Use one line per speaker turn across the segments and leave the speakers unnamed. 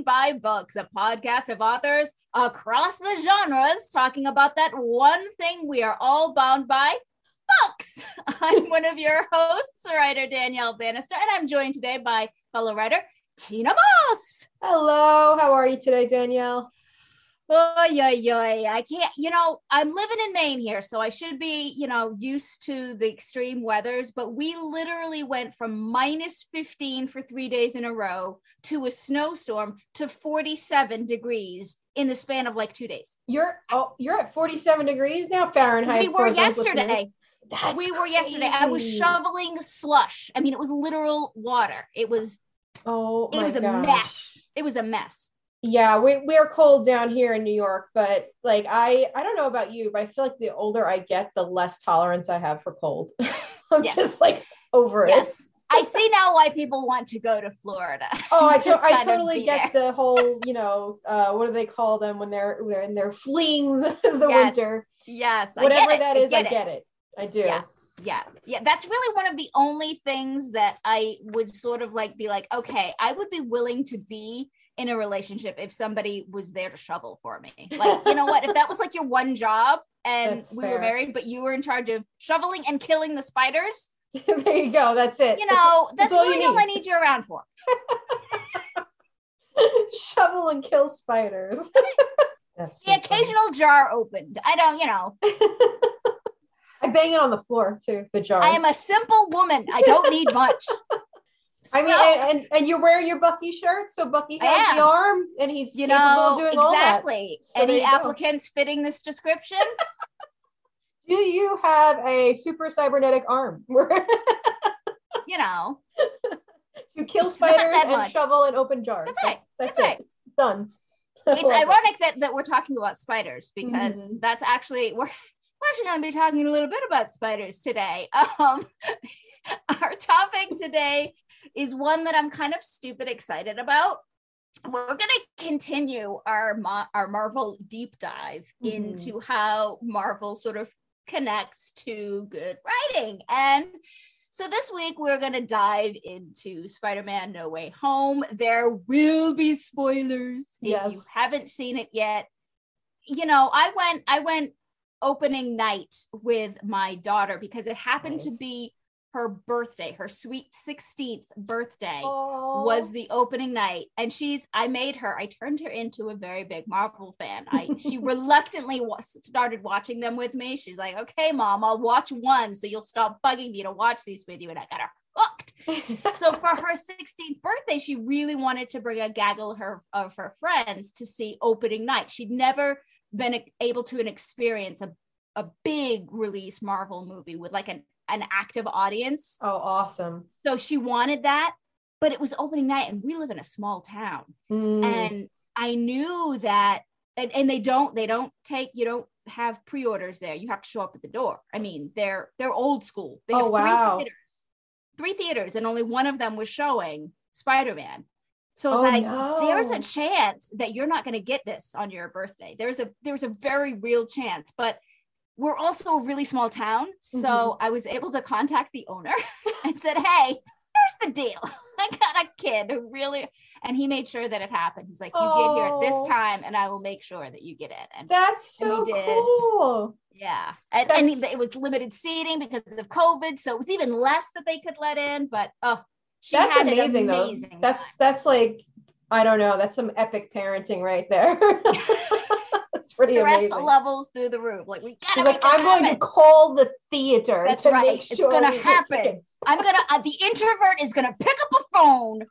By Books, a podcast of authors across the genres talking about that one thing we are all bound by books. I'm one of your hosts, writer Danielle Bannister, and I'm joined today by fellow writer Tina Moss.
Hello, how are you today, Danielle?
Oh, yeah, yeah. I can't, you know, I'm living in Maine here, so I should be, you know, used to the extreme weathers. But we literally went from minus 15 for three days in a row to a snowstorm to 47 degrees in the span of like two days.
You're oh, you're at 47 degrees now Fahrenheit.
We were yesterday. we were crazy. yesterday. I was shoveling slush. I mean, it was literal water. It was
oh,
it was
gosh.
a mess. It was a mess
yeah we, we're cold down here in new york but like i i don't know about you but i feel like the older i get the less tolerance i have for cold i'm yes. just like over it.
yes.
it
I see now why people want to go to Florida.
Oh, I, to- I totally get there. the whole, you know, uh, what do they call them when they're when they're fleeing the, the
yes.
winter?
Yes,
whatever that is,
I
get, I get it. it. I do.
Yeah yeah yeah that's really one of the only things that i would sort of like be like okay i would be willing to be in a relationship if somebody was there to shovel for me. Like you know what? If that was like your one job and
that's
we
fair.
were married but you were in charge of shoveling and killing the spiders
there you go that's it.
you know that's,
that's,
really all, all i need. you around for.
Shovel and kill spiders.
The occasional funny. jar opened. I don't you know
I bang it on the floor too. The jar.
I am a simple woman. I don't need much.
I mean, and, and, and, you're wearing your Bucky shirt, so Bucky has the arm, and he's
you know exactly.
So
Any applicants go. fitting this description?
Do you have a super cybernetic arm?
you know,
to kill it's spiders and much. shovel and open jars.
That's right.
That's,
that's it.
Right. Done.
It's ironic that, that we're talking about spiders because mm-hmm. that's actually we're we're actually going to be talking a little bit about spiders today. Um, our topic today is one that I'm kind of stupid excited about. We're going to continue our our Marvel deep dive mm-hmm. into how Marvel sort of connects to good writing. And so this week we're going to dive into Spider-Man No Way Home. There will be spoilers
yes.
if you haven't seen it yet. You know, I went I went opening night with my daughter because it happened to be her birthday, her sweet 16th birthday
Aww.
was the opening night. And she's, I made her, I turned her into a very big Marvel fan. I, she reluctantly started watching them with me. She's like, okay, mom, I'll watch one. So you'll stop bugging me to watch these with you. And I got her hooked. so for her 16th birthday, she really wanted to bring a gaggle her, of her friends to see opening night. She'd never been able to experience a, a big release Marvel movie with like an, an active audience.
Oh, awesome.
So she wanted that, but it was opening night and we live in a small town.
Mm.
And I knew that and, and they don't they don't take you don't have pre-orders there. You have to show up at the door. I mean, they're they're old school. They have
oh, wow.
three theaters. Three theaters and only one of them was showing Spider-Man. So it's
oh,
like
no.
there's a chance that you're not going to get this on your birthday. There's a there's a very real chance, but we're also a really small town, so mm-hmm. I was able to contact the owner and said, "Hey, here's the deal. I got a kid who really," and he made sure that it happened. He's like, "You
oh.
get here at this time, and I will make sure that you get in." And
that's so
and we did.
cool.
Yeah, and, and it was limited seating because of COVID, so it was even less that they could let in. But oh, she
that's
had
amazing,
amazing.
Though. That's that's like I don't know. That's some epic parenting right there. that's pretty
Stress
amazing.
levels through the roof. Like we gotta.
She's like, I'm going to call the theater.
That's
to
right.
Make sure
it's gonna happen. I'm gonna. Uh, the introvert is gonna pick up a phone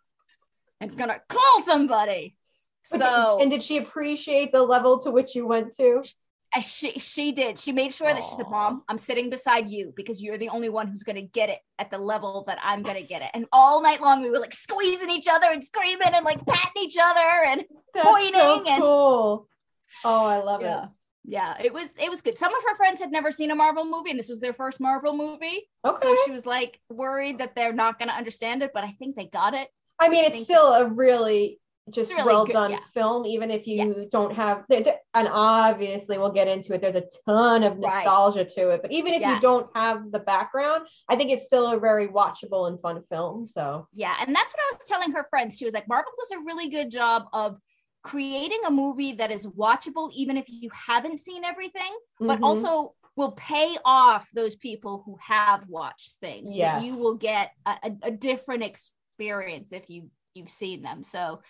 and it's gonna call somebody. So.
and did she appreciate the level to which you went to?
She she did. She made sure Aww. that she said, "Mom, I'm sitting beside you because you're the only one who's going to get it at the level that I'm going to get it." And all night long, we were like squeezing each other and screaming and like patting each other and
That's
pointing.
So
and
cool. Oh, I love
yeah.
it.
Yeah, it was it was good. Some of her friends had never seen a Marvel movie, and this was their first Marvel movie.
Okay.
So she was like worried that they're not going to understand it, but I think they got it.
I mean, it's still a really just really well good, done yeah. film, even if you yes. don't have, and obviously we'll get into it. There's a ton of nostalgia right. to it, but even if yes. you don't have the background, I think it's still a very watchable and fun film. So
yeah, and that's what I was telling her friends. She was like, Marvel does a really good job of creating a movie that is watchable, even if you haven't seen everything, mm-hmm. but also will pay off those people who have watched things. Yeah, you will get a, a, a different experience if you you've seen them. So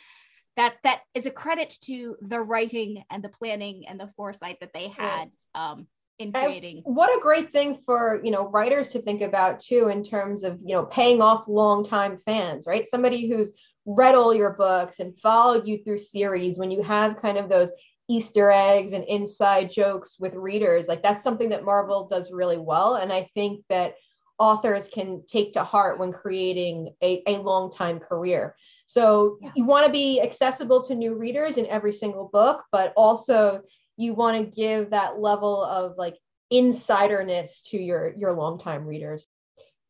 that that is a credit to the writing and the planning and the foresight that they had um, in creating.
And what a great thing for you know writers to think about too, in terms of you know paying off longtime fans, right? Somebody who's read all your books and followed you through series when you have kind of those Easter eggs and inside jokes with readers. Like that's something that Marvel does really well. And I think that authors can take to heart when creating a, a long time career. So yeah. you want to be accessible to new readers in every single book, but also you want to give that level of like insiderness to your your longtime readers.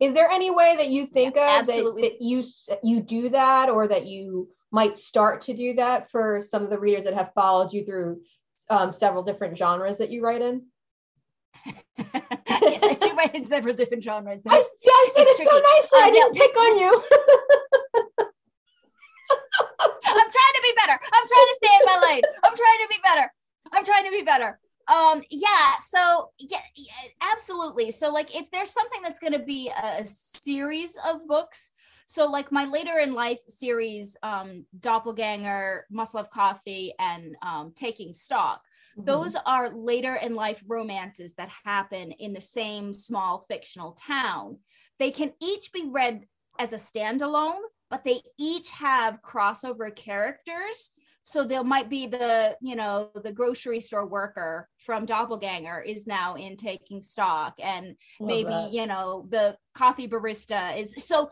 Is there any way that you think yeah, of that, that you you do that or that you might start to do that for some of the readers that have followed you through um, several different genres that you write in?
yes, I do write in several different genres.
I, yeah, I said it so nicely. Um, I didn't yeah. pick on you.
I'm trying to be better. I'm trying to stay in my lane. I'm trying to be better. I'm trying to be better. Um, yeah, so yeah, yeah absolutely. So like if there's something that's gonna be a series of books, so like my later in life series, um, Doppelganger, Must Love Coffee, and um, Taking Stock, mm-hmm. those are later in life romances that happen in the same small fictional town. They can each be read as a standalone, but they each have crossover characters so there might be the you know the grocery store worker from doppelganger is now in taking stock and Love maybe that. you know the coffee barista is so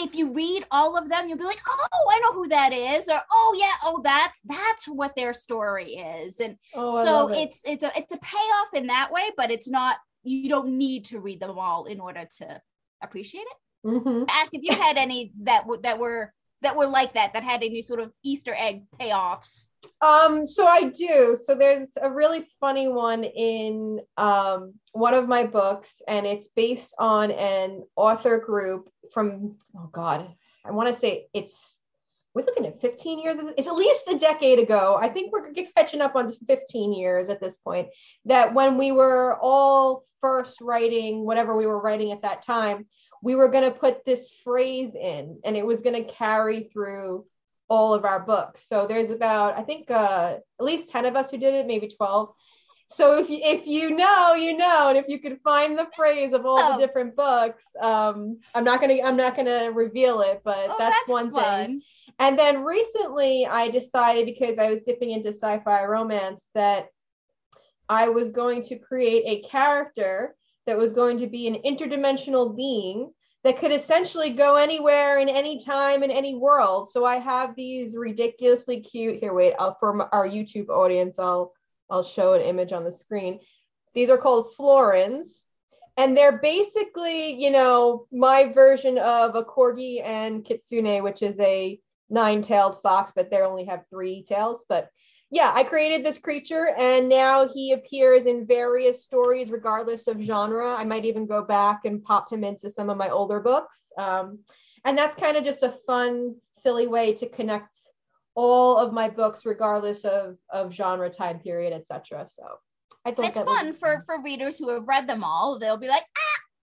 if you read all of them you'll be like oh i know who that is or oh yeah oh that's that's what their story is and oh, so it. it's it's a it's a payoff in that way but it's not you don't need to read them all in order to appreciate it Mm-hmm. Ask if you had any that w- that were that were like that that had any sort of Easter egg payoffs.
Um, so I do. So there's a really funny one in um, one of my books, and it's based on an author group from oh god, I want to say it's we're looking at 15 years. It's at least a decade ago. I think we're catching up on 15 years at this point. That when we were all first writing whatever we were writing at that time, we were going to put this phrase in and it was going to carry through all of our books. So there's about, I think, uh, at least 10 of us who did it, maybe 12. So if you, if you know, you know, and if you could find the phrase of all oh. the different books, um, I'm not gonna I'm not gonna reveal it, but oh, that's, that's, one fun. thing. And then recently, I decided because I was dipping into sci-fi romance that I was going to create a character that was going to be an interdimensional being that could essentially go anywhere in any time in any world. So I have these ridiculously cute here. Wait, I'll for our YouTube audience, I'll I'll show an image on the screen. These are called Florins, and they're basically, you know, my version of a corgi and kitsune, which is a nine-tailed fox, but they only have three tails. But yeah, I created this creature and now he appears in various stories, regardless of genre. I might even go back and pop him into some of my older books. Um, and that's kind of just a fun, silly way to connect all of my books, regardless of, of genre, time period, etc. So
I thought it's fun for, for readers who have read them all. They'll be like,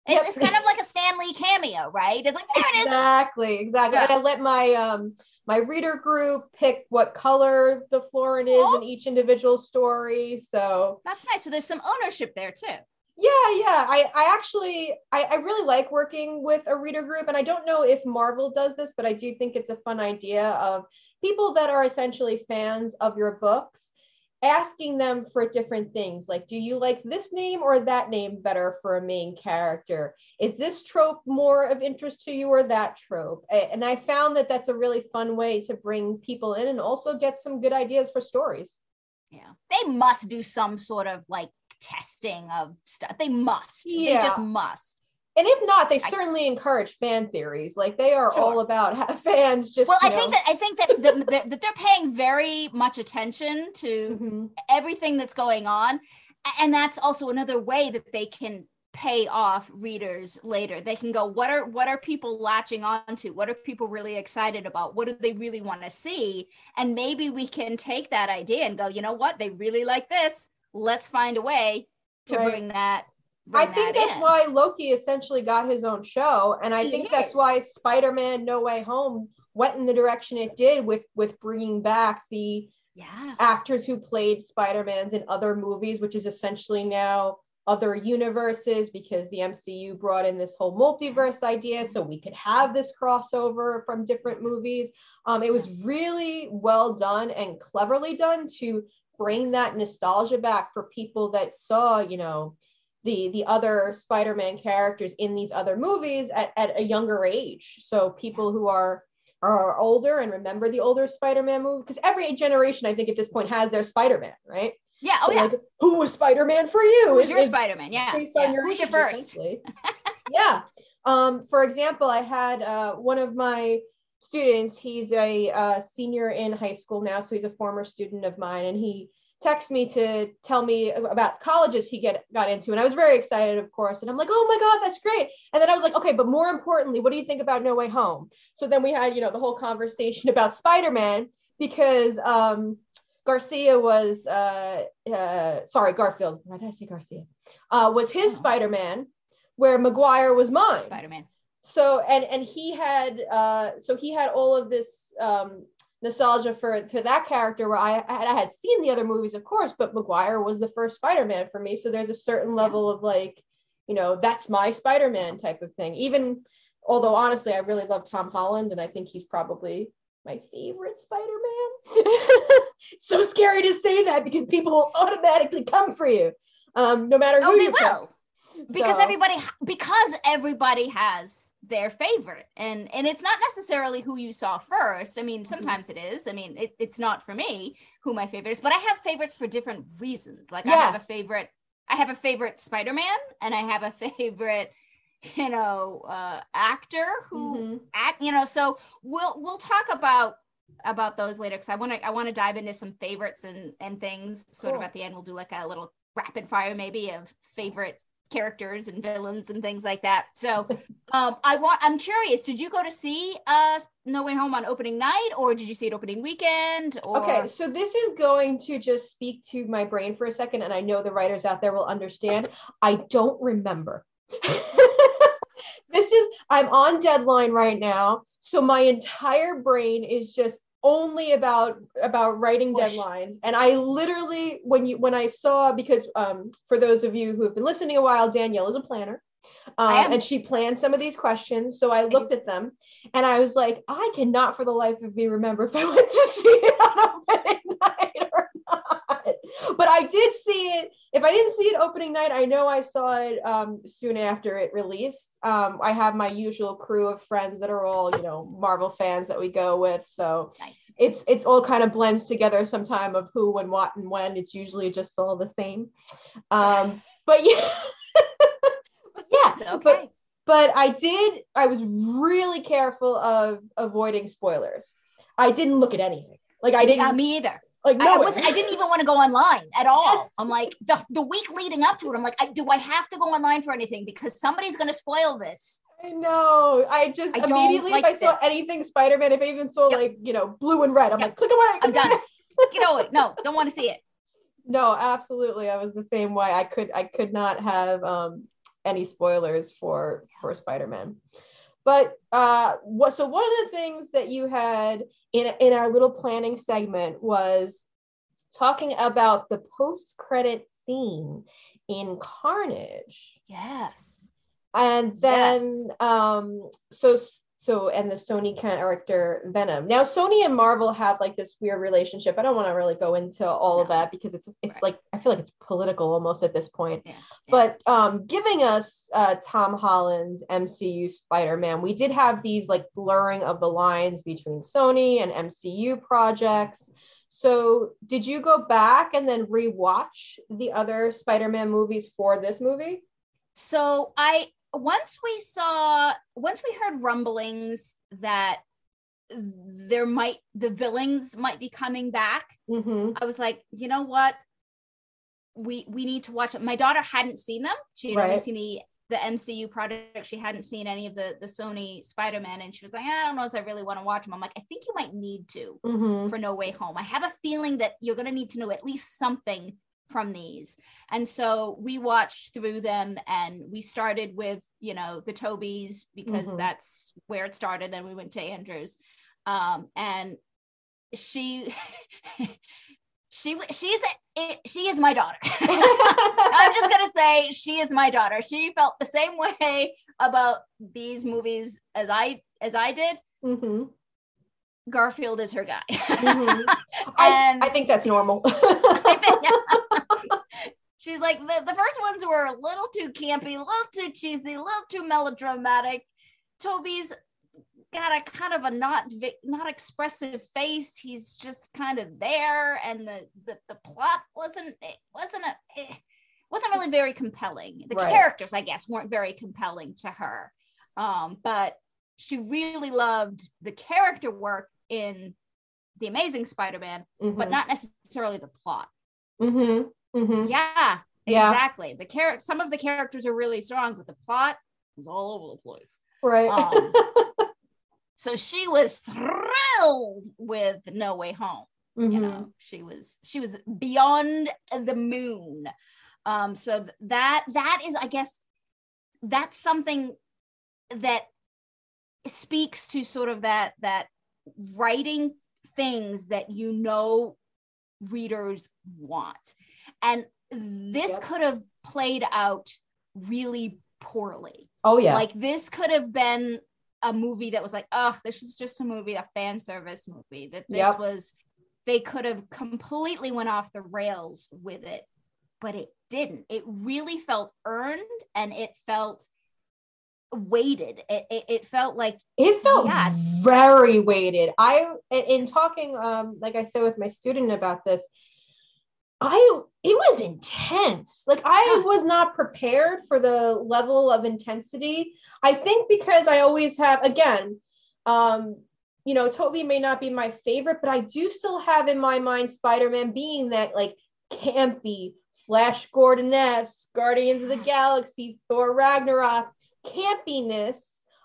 it's, it's kind of like a Stan Lee cameo, right? It's like there
it is. Exactly, exactly. Yeah. And I let my um my reader group pick what color the florin is in each individual story. So
that's nice. So there's some ownership there too.
Yeah, yeah. I, I actually I, I really like working with a reader group. And I don't know if Marvel does this, but I do think it's a fun idea of people that are essentially fans of your books asking them for different things like do you like this name or that name better for a main character? Is this trope more of interest to you or that trope? And i found that that's a really fun way to bring people in and also get some good ideas for stories.
Yeah. They must do some sort of like testing of stuff. They must. Yeah. they just must
and if not, they certainly I, encourage fan theories. Like they are sure. all about fans just.
Well, I know. think that I think that, that that they're paying very much attention to mm-hmm. everything that's going on, and that's also another way that they can pay off readers later they can go what are what are people latching onto what are people really excited about what do they really want to see and maybe we can take that idea and go you know what they really like this let's find a way to right. bring that
I think that's in. why Loki essentially got his own show, and I he think is. that's why Spider-Man: No Way Home went in the direction it did with with bringing back the
yeah.
actors who played Spider-Mans in other movies, which is essentially now other universes because the MCU brought in this whole multiverse idea so we could have this crossover from different movies. Um, it was really well done and cleverly done to bring that nostalgia back for people that saw, you know, the the other Spider-Man characters in these other movies at, at a younger age. So people who are are older and remember the older Spider-Man movie because every generation I think at this point has their Spider-Man, right?
Yeah. Oh so, yeah. Like,
who was Spider-Man for you?
Who's your Spider-Man? Yeah. yeah. Your Who's your first?
yeah. Um, for example, I had uh, one of my students. He's a uh, senior in high school now, so he's a former student of mine, and he texted me to tell me about colleges he get got into, and I was very excited, of course. And I'm like, oh my god, that's great. And then I was like, okay, but more importantly, what do you think about No Way Home? So then we had, you know, the whole conversation about Spider-Man because um, Garcia was, uh, uh, sorry, Garfield. Why did I say Garcia? Uh, was his oh. Spider Man, where Maguire was mine.
Spider Man.
So and and he had uh, so he had all of this um, nostalgia for for that character where I, I had seen the other movies, of course, but Maguire was the first Spider Man for me. So there's a certain level of like, you know, that's my Spider Man type of thing. Even although honestly, I really love Tom Holland, and I think he's probably my favorite Spider-Man. so scary to say that because people will automatically come for you, um, no matter who. Oh, they will,
because so. everybody because everybody has their favorite, and and it's not necessarily who you saw first. I mean, mm-hmm. sometimes it is. I mean, it, it's not for me who my favorite is, but I have favorites for different reasons. Like yes. I have a favorite. I have a favorite Spider-Man, and I have a favorite you know uh actor who mm-hmm. act you know so we'll we'll talk about about those later because i want to i want to dive into some favorites and and things sort cool. of at the end we'll do like a little rapid fire maybe of favorite characters and villains and things like that. So um i want i'm curious did you go to see uh no way home on opening night or did you see it opening weekend or...
okay so this is going to just speak to my brain for a second and i know the writers out there will understand. I don't remember. This is I'm on deadline right now, so my entire brain is just only about about writing deadlines. And i literally when you when i saw because um for those of you who have been listening a while danielle is a planner um, and she planned some of these questions. So i looked at them and i was like i cannot for the life of me remember if i went to see it on opening night or not. But i did see it if i didn't see it opening night i know i saw it um, soon after it released um, I have my usual crew of friends that are all, you know, Marvel fans that we go with. So
nice.
it's it's all kind of blends together sometime of who and what and when. It's usually just all the same. Um, but yeah. but yeah. Okay. But, but I did, I was really careful of avoiding spoilers. I didn't look at anything. Like I didn't.
Yeah, me either. Like no, I wasn't. I didn't even want to go online at all. I'm like the the week leading up to it. I'm like, I, do I have to go online for anything because somebody's going to spoil this?
I know. I just I immediately like if I this. saw anything Spider Man, if I even saw yep. like you know blue and red, I'm yep. like, click away.
Click I'm done. Get away. No, don't want to see it.
No, absolutely. I was the same way. I could I could not have um any spoilers for for Spider Man. But uh, what? So one of the things that you had in in our little planning segment was talking about the post credit scene in Carnage.
Yes.
And then yes. um so so and the Sony character Venom. Now Sony and Marvel have like this weird relationship. I don't want to really go into all no. of that because it's it's right. like I feel like it's political almost at this point. Yeah. But um giving us uh Tom Holland's MCU Spider-Man, we did have these like blurring of the lines between Sony and MCU projects. So did you go back and then rewatch the other Spider-Man movies for this movie?
So I once we saw once we heard rumblings that there might the villains might be coming back
Mm-hmm.
i was like you know what? We we need to watch it. My daughter hadn't seen them. She had only seen the the mcu product. She hadn't seen any of the the sony spider-man. And she was like i don't know if i really want to watch them i'm like i think you might need to
Mm-hmm.
for No Way Home. I have a feeling that you're going to need to know at least something from these. And so we watched through them and we started with, you know, the Tobeys because
Mhm.
that's where it started. Then we went to Andrews. Um, and she, she, she's, a, she is my daughter. I'm just going to say she is my daughter. She felt the same way about these movies as I, as I did.
Mm-hmm.
Garfield is her guy.
Mhm. I,
and
I think that's normal.
I think she's like the, the first ones were a little too campy, a little too cheesy, a little too melodramatic. Tobey's got a kind of a not not expressive face. He's just kind of there, and the the, the plot wasn't it wasn't a it wasn't really very compelling. The
Right.
characters, I guess, weren't very compelling to her. Um, but she really loved the character work in the Amazing Spider-Man, but not necessarily the plot.
Mm-hmm. Mm-hmm.
Yeah,
Yeah.
exactly. The character, some of the characters are really strong, but the plot was all over the place.
Right.
Um, so she was thrilled with No Way Home. You
Mhm.
know, she was she was beyond the moon. Um, so that that is, I guess, that's something that speaks to sort of that that writing things that you know readers want and this
Yep.
could have played out really poorly
Oh yeah.
like this could have been a movie that was like oh this was just a movie a fan service movie that this
Yep.
was they could have completely went off the rails with it but it didn't it really felt earned and it felt weighted it, it, it felt like
it felt
yeah.
very weighted. I in- in talking um like I said with my student about this, I it was intense. Like I was not prepared for the level of intensity. I think because I always have again, um you know, Tobey may not be my favorite, but I do still have in my mind Spider-Man being that like campy, Flash Gordon-esque, Guardians of the Galaxy, Thor Ragnarok, campiness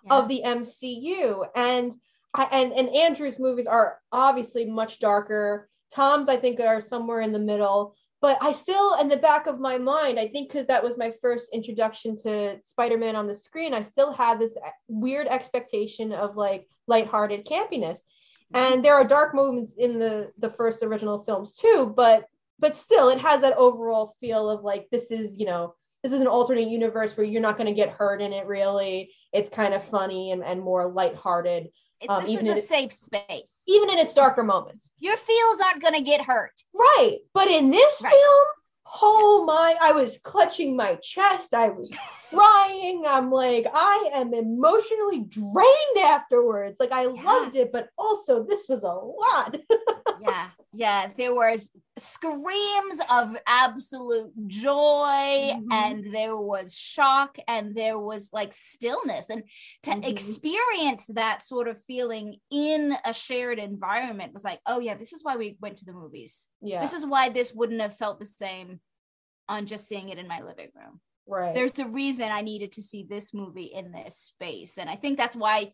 yeah.
of the MCU. And I and, and Andrew's movies are obviously much darker. Tom's, I think, are somewhere in the middle. But I still, in the back of my mind, I think because that was my first introduction to Spider-Man on the screen, I still had this eh, weird expectation of like lighthearted campiness. Mm-hmm. And there are dark moments in the the first original films too, but but still it has that overall feel of like this is, you know, this is an alternate universe where you're not going to get hurt in it really. It's kind of funny and, and more lighthearted,
It-
um,
this
even
is
in
a
it-
safe space
even in its darker moments.
your feels aren't going to get hurt
Right. But in this
Right.
film, oh my, I was clutching my chest. I was crying. I'm like, I am emotionally drained afterwards. Like, I
Yeah.
loved it, but also this was a lot.
yeah yeah there was screams of absolute joy
Mhm.
and there was shock and there was like stillness and to
Mhm.
experience that sort of feeling in a shared environment was like oh yeah this is why we went to the movies
Yeah.
this is why this wouldn't have felt the same on just seeing it in my living room
right.
there's a reason I needed to see this movie in this space. And I think that's why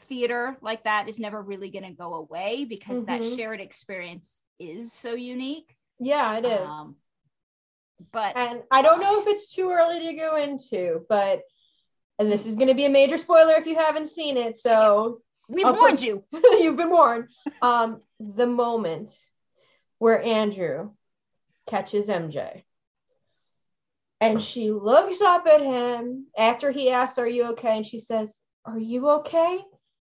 theater like that is never really going to go away because that
Mhm.
shared experience is so unique.
yeah, it is.
Um, but
and I don't know if it's too early to go into, but and this is going to be a major spoiler if you haven't seen it. So
we've
I'll
warned
put-
you.
you've been warned. Um, the moment where Andrew catches MJ and she looks up at him after he asks, Are you okay? And she says, Are you okay?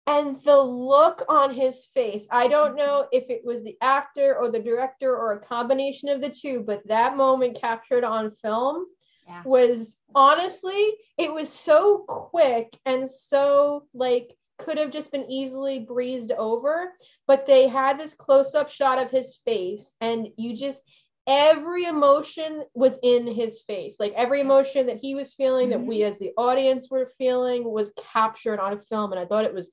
And the look on his face, I don't know if it was the actor or the director or a combination of the two, but that moment captured on film
Yeah.
was honestly, it was so quick and so like could have just been easily breezed over, but they had this close up shot of his face, and you just every emotion was in his face. Like every emotion that he was feeling, mm-hmm. that we as the audience were feeling, was captured on film. And I thought it was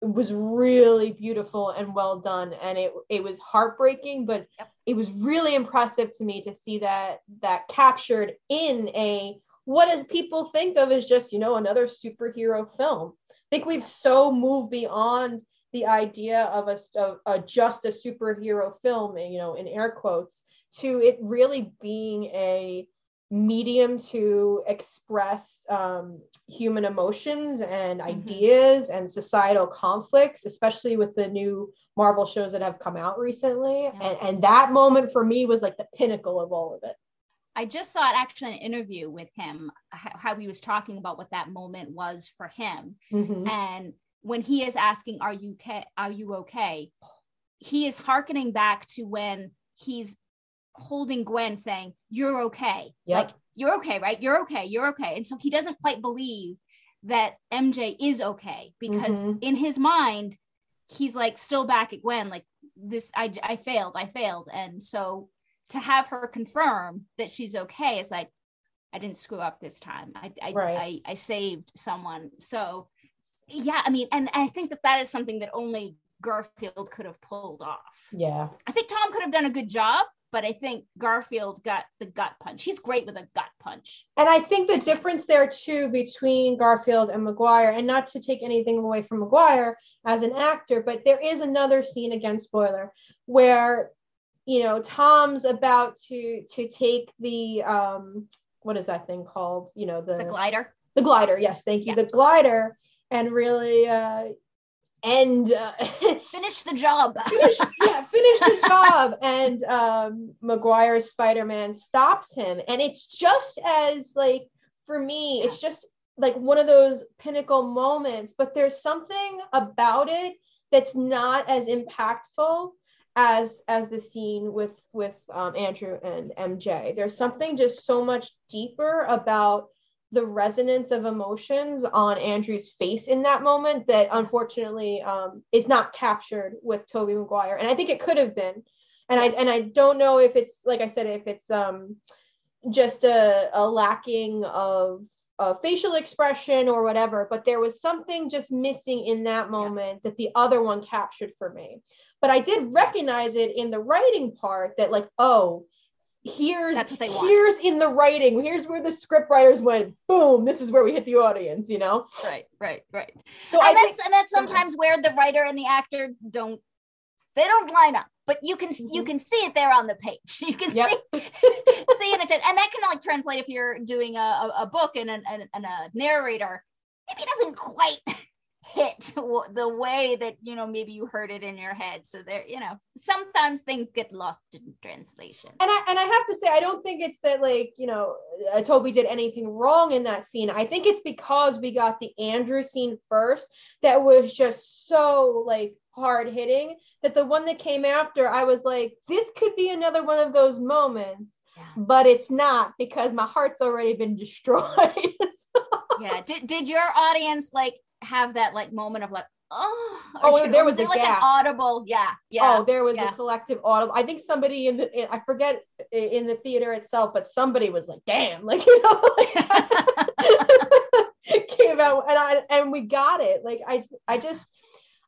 was really beautiful and well done. And it it was heartbreaking, but yep. it was really impressive to me to see that that captured in a what does people think of as just, you know, another superhero film. I think we've so moved beyond the idea of a, of a just a superhero film, you know, in air quotes, to it really being a medium to express um, human emotions and mm-hmm. ideas and societal conflicts, especially with the new Marvel shows that have come out recently. Yeah. And, and that moment for me was like the pinnacle of all of it.
I just saw actually an interview with him, how he was talking about what that moment was for him. Mm-hmm. And when he is asking, Are you okay? Are you okay? He is hearkening back to when he's holding Gwen saying, You're okay. Yep. Like, you're okay, right? You're okay. You're okay. And so he doesn't quite believe that MJ is okay because mm-hmm. in his mind, he's like still back at Gwen, like, this, I, I failed, I failed. And so to have her confirm that she's okay is like, I didn't screw up this time. I, I, right. I, I saved someone. So, yeah, I mean, and I think that that is something that only Garfield could have pulled off.
Yeah.
I think Tom could have done a good job, but I think Garfield got the gut punch. He's great with a gut punch.
And I think the difference there too between Garfield and Maguire, and not to take anything away from Maguire as an actor, but there is another scene again, spoiler, where you know Tom's about to to take the um what is that thing called? You know, the,
the glider.
The glider, yes, thank you. Yeah. The glider, and really uh and uh,
finish the job.
finish, yeah, finish the job. And um, Maguire's Spider Man stops him, and it's just as like for me, it's just like one of those pinnacle moments. But there's something about it that's not as impactful as as the scene with with um, Andrew and MJ. There's something just so much deeper about the resonance of emotions on Andrew's face in that moment that unfortunately um, is not captured with Tobey Maguire. And I think it could have been. And I and I don't know if it's like I said, if it's um just a, a lacking of a facial expression or whatever, but there was something just missing in that moment yeah. that the other one captured for me. But I did recognize it in the writing part that like, oh, here's
that's what they want.
Here's in the writing. Here's where the script writers went. Boom! This is where we hit the audience. You know.
Right. Right. Right. So and I that's think, and that's sometimes where the writer and the actor don't they don't line up. But you can mm-hmm. you can see it there on the page. You can yep. see see it, and that can like translate if you're doing a, a, a book and, and, and a narrator. Maybe it doesn't quite hit the way that you know maybe you heard it in your head. So there you know sometimes things get lost in translation.
And i and i have to say i don't think it's that like you know uh, tobey did anything wrong in that scene. I think it's because we got the andrew scene first that was just so like hard hitting that the one that came after i was like this could be another one of those moments yeah. but it's not because my heart's already been destroyed.
Yeah. Did, did your audience like have that like moment of like oh
oh there was, was there
like an audible? Yeah yeah
oh there was
yeah.
a collective audible. I think somebody in the in, i forget in the theater itself but somebody was like damn like you know came out and i and we got it. Like i i just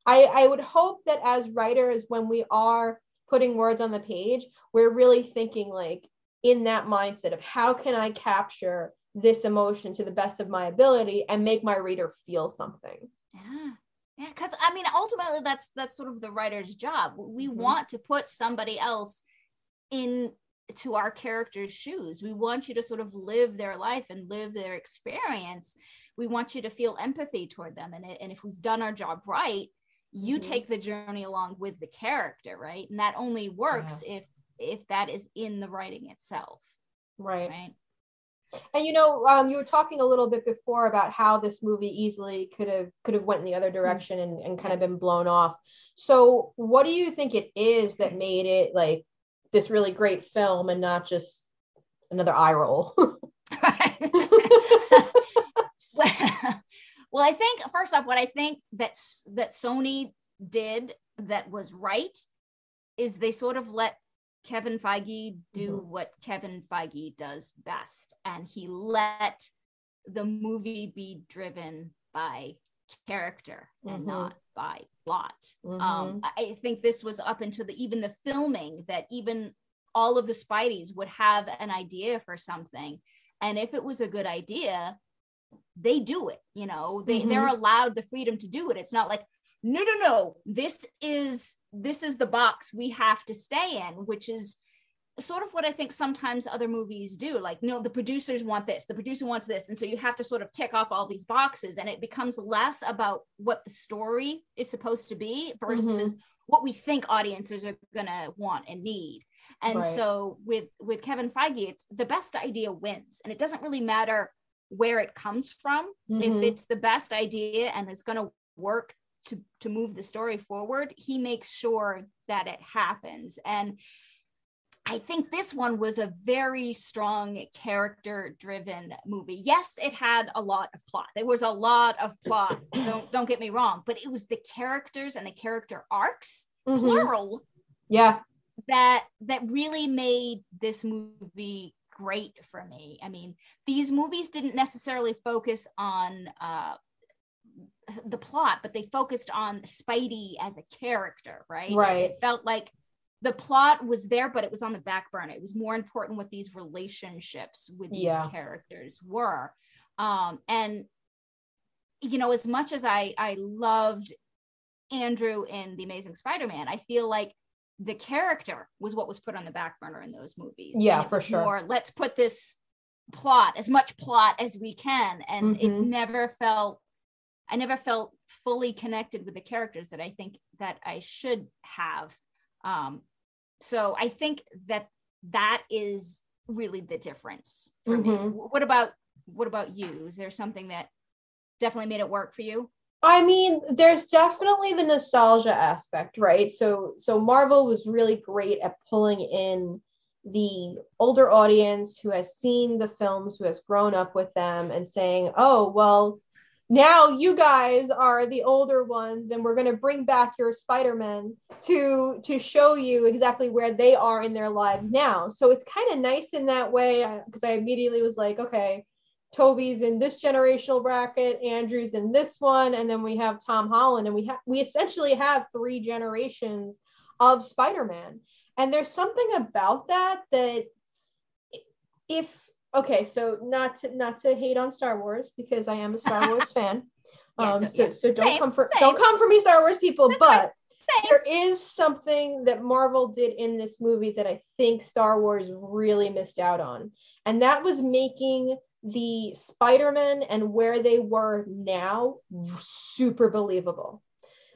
i i would hope that as writers when we are putting words on the page we're really thinking like in that mindset of how can i capture this emotion to the best of my ability and make my reader feel something.
Yeah. Yeah, because I mean, ultimately, that's that's sort of the writer's job. We mm-hmm. want to put somebody else in to our character's shoes. We want you to sort of live their life and live their experience. We want you to feel empathy toward them, and and if we've done our job right, you mm-hmm. take the journey along with the character, right? And that only works yeah. if if that is in the writing itself,
right? Right. And you know, um, you were talking a little bit before about how this movie easily could have could have went in the other direction and, and kind of been blown off. So, what do you think it is that made it like this really great film and not just another eye roll? well,
well, I think first off, what I think that that Sony did that was right is they sort of let Kevin Feige do mm-hmm. what Kevin Feige does best, and he let the movie be driven by character mm-hmm. and not by plot. Mm-hmm. Um, I think this was up into the even the filming that even all of the Spideys would have an idea for something, and if it was a good idea, they do it. You know, they mm-hmm. they're allowed the freedom to do it. It's not like no no no this is this is the box we have to stay in which is sort of what i think sometimes other movies do like no the producers want this the producer wants this and so you have to sort of tick off all these boxes and it becomes less about what the story is supposed to be versus mm-hmm. what we think audiences are going to want and need and right. so with with kevin feige it's the best idea wins and it doesn't really matter where it comes from mm-hmm. if it's the best idea and it's going to work to to move the story forward he makes sure that it happens and I think this one was a very strong character driven movie. Yes, it had a lot of plot. There was a lot of plot. don't don't get me wrong, but it was the characters and the character arcs, mm-hmm. plural.
Yeah.
That that really made this movie great for me. I mean, these movies didn't necessarily focus on uh the plot, but they focused on Spidey as a character, right?
Right.
It felt like the plot was there, but it was on the back burner. It was more important what these relationships with these yeah. characters were. Um, and you know, as much as I I loved Andrew in The Amazing Spider-Man, I feel like the character was what was put on the back burner in those movies.
Yeah, for sure.
More, let's put this plot, as much plot as we can. And mm-hmm. it never felt I never felt fully connected with the characters that I think that I should have. Um, so I think that that is really the difference for mm-hmm. me. What about what about you? Is there something that definitely made it work for you?
I mean, there's definitely the nostalgia aspect, right? So so Marvel was really great at pulling in the older audience who has seen the films, who has grown up with them and saying, "Oh, well, now you guys are the older ones and we're going to bring back your spider-man to to show you exactly where they are in their lives now. So it's kind of nice in that way because I, immediately was like okay tobey's in this generational bracket andrew's in this one and then we have tom holland and we have we essentially have three generations of spider-man. And there's something about that that if okay, so not to not to hate on Star Wars because I am a Star Wars fan. Yeah, um, so yeah. so don't come for same. don't come for me, Star Wars people. That's but there is something that Marvel did in this movie that I think Star Wars really missed out on, and that was making the Spider-Man and where they were now super believable.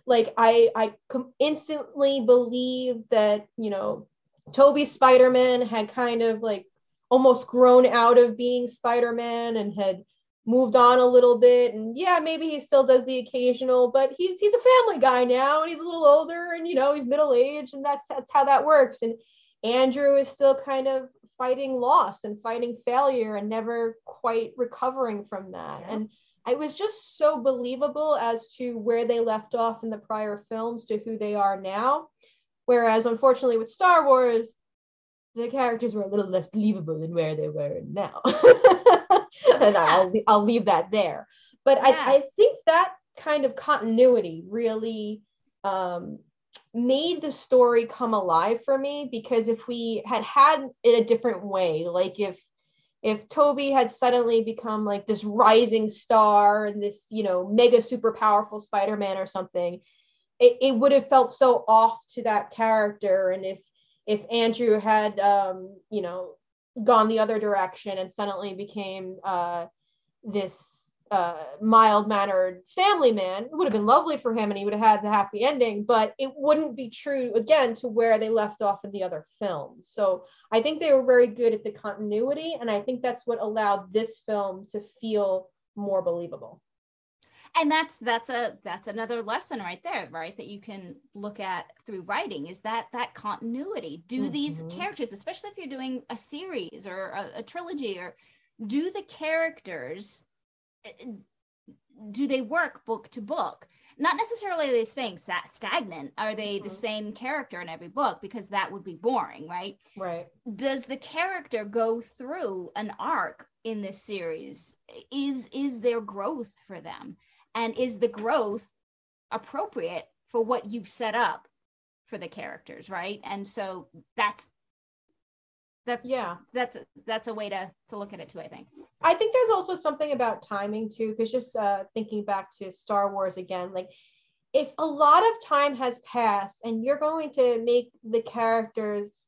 Like I I instantly believe that you know Tobey Spider-Man had kind of like almost grown out of being Spider-Man and had moved on a little bit. And yeah maybe he still does the occasional but he's he's a family guy now and he's a little older and you know he's middle aged and that's that's how that works. And Andrew is still kind of fighting loss and fighting failure and never quite recovering from that. Yeah. and it was just so believable as to where they left off in the prior films to who they are now. Whereas unfortunately with Star Wars the characters were a little less believable than where they were now. and I'll, I'll leave that there. But yeah. I, I think that kind of continuity really um, made the story come alive for me because if we had had it a different way, like if if Tobey had suddenly become like this rising star and this, you know, mega super powerful Spider-Man or something, it, it would have felt so off to that character. And if if Andrew had, um, you know, gone the other direction and suddenly became uh, this uh, mild mannered family man, it would have been lovely for him and he would have had the happy ending, but it wouldn't be true again to where they left off in the other films. So I think they were very good at the continuity, and I think that's what allowed this film to feel more believable
and that's that's a that's another lesson right there right that you can look at through writing is that that continuity. Do mm-hmm. these characters especially if you're doing a series or a, a trilogy or do the characters do they work book to book? Not necessarily are they staying stagnant. Are they mm-hmm. the same character in every book? Because that would be boring right?
Right.
Does the character go through an arc in this series? Is is there growth for them and is the growth appropriate for what you've set up for the characters right? And so that's that's yeah. that's that's a way to to look at it too i think.
I think there's also something about timing too because just uh thinking back to star wars again like if a lot of time has passed and you're going to make the characters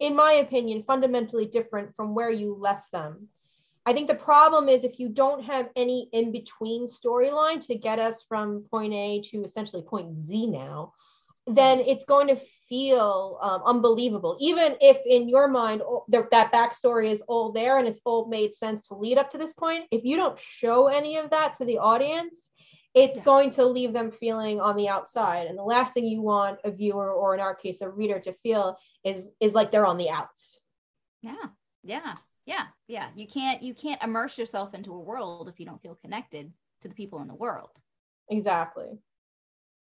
in my opinion fundamentally different from where you left them i think the problem is if you don't have any in between storyline to get us from point a to essentially point z now then it's going to feel um, unbelievable. Even if in your mind that backstory is all there and it's all made sense to lead up to this point, if you don't show any of that to the audience, it's yeah. going to leave them feeling on the outside. And the last thing you want a viewer or in our case a reader to feel is is like they're on the outs.
Yeah. Yeah. Yeah. Yeah. You can't you can't immerse yourself into a world if you don't feel connected to the people in the world.
Exactly.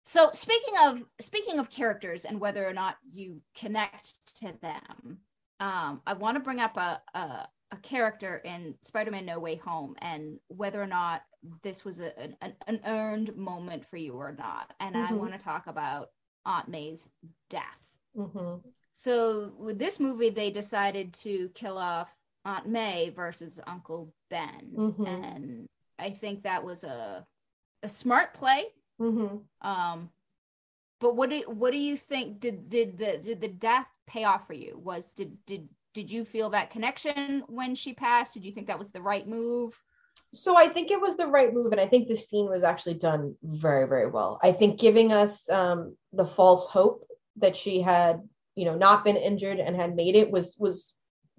So speaking of speaking of characters and whether or not you connect to them, um, I want to bring up a, a, a character in Spider-Man: No Way Home and whether or not this was a, an, an earned moment for you or not. And mm-hmm. I want to talk about Aunt May's death. Mm-hmm. So with this movie, they decided to kill off Aunt May versus Uncle Ben, mm-hmm. and I think that was a a smart play Mm-hmm. Um, but what do what do you think? Did did the did the death pay off for you? Was did did did you feel that connection when she passed? Did you think that was the right move?
So I think it was the right move, and I think the scene was actually done very very well. I think giving us um, the false hope that she had, you know, not been injured and had made it was was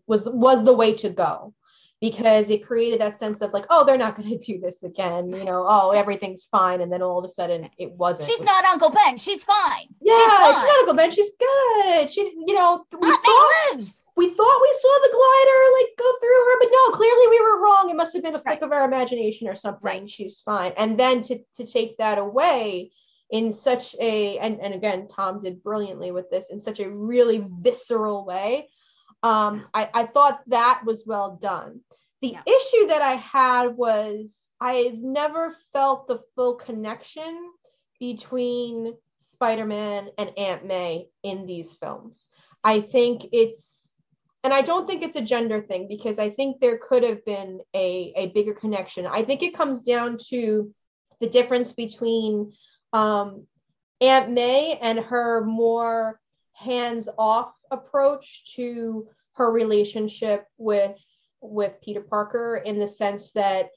was was the way to go because it created that sense of like, oh, they're not going to do this again. You know, oh, everything's fine. And then all of a sudden it wasn't.
She's not Uncle Ben. She's fine.
Yeah, she's, fine. she's not Uncle Ben. She's good. She, you know,
we thought, lives.
we thought we saw the glider like go through her, but no, clearly we were wrong. It must have been a flick right. of our imagination or something. Right. She's fine. And then to, to take that away in such a, and, and again, Tom did brilliantly with this in such a really visceral way um, I, I thought that was well done. The yeah. issue that I had was I never felt the full connection between Spider-Man and Aunt May in these films. I think it's and I don't think it's a gender thing because I think there could have been a, a bigger connection. I think it comes down to the difference between um, Aunt May and her more hands off approach to her relationship with with Peter Parker in the sense that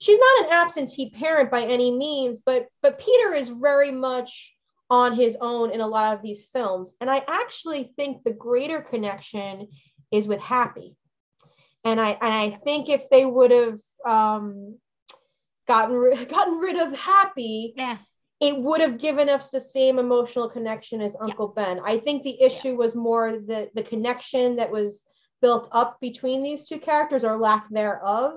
she's not an absentee parent by any means, but but Peter is very much on his own in a lot of these films. And I actually think the greater connection is with Happy. And I and I think if they would have um, gotten gotten rid of Happy,
yeah
it would have given us the same emotional connection as Uncle yeah. Ben. I think the issue yeah. was more the the connection that was built up between these two characters or lack thereof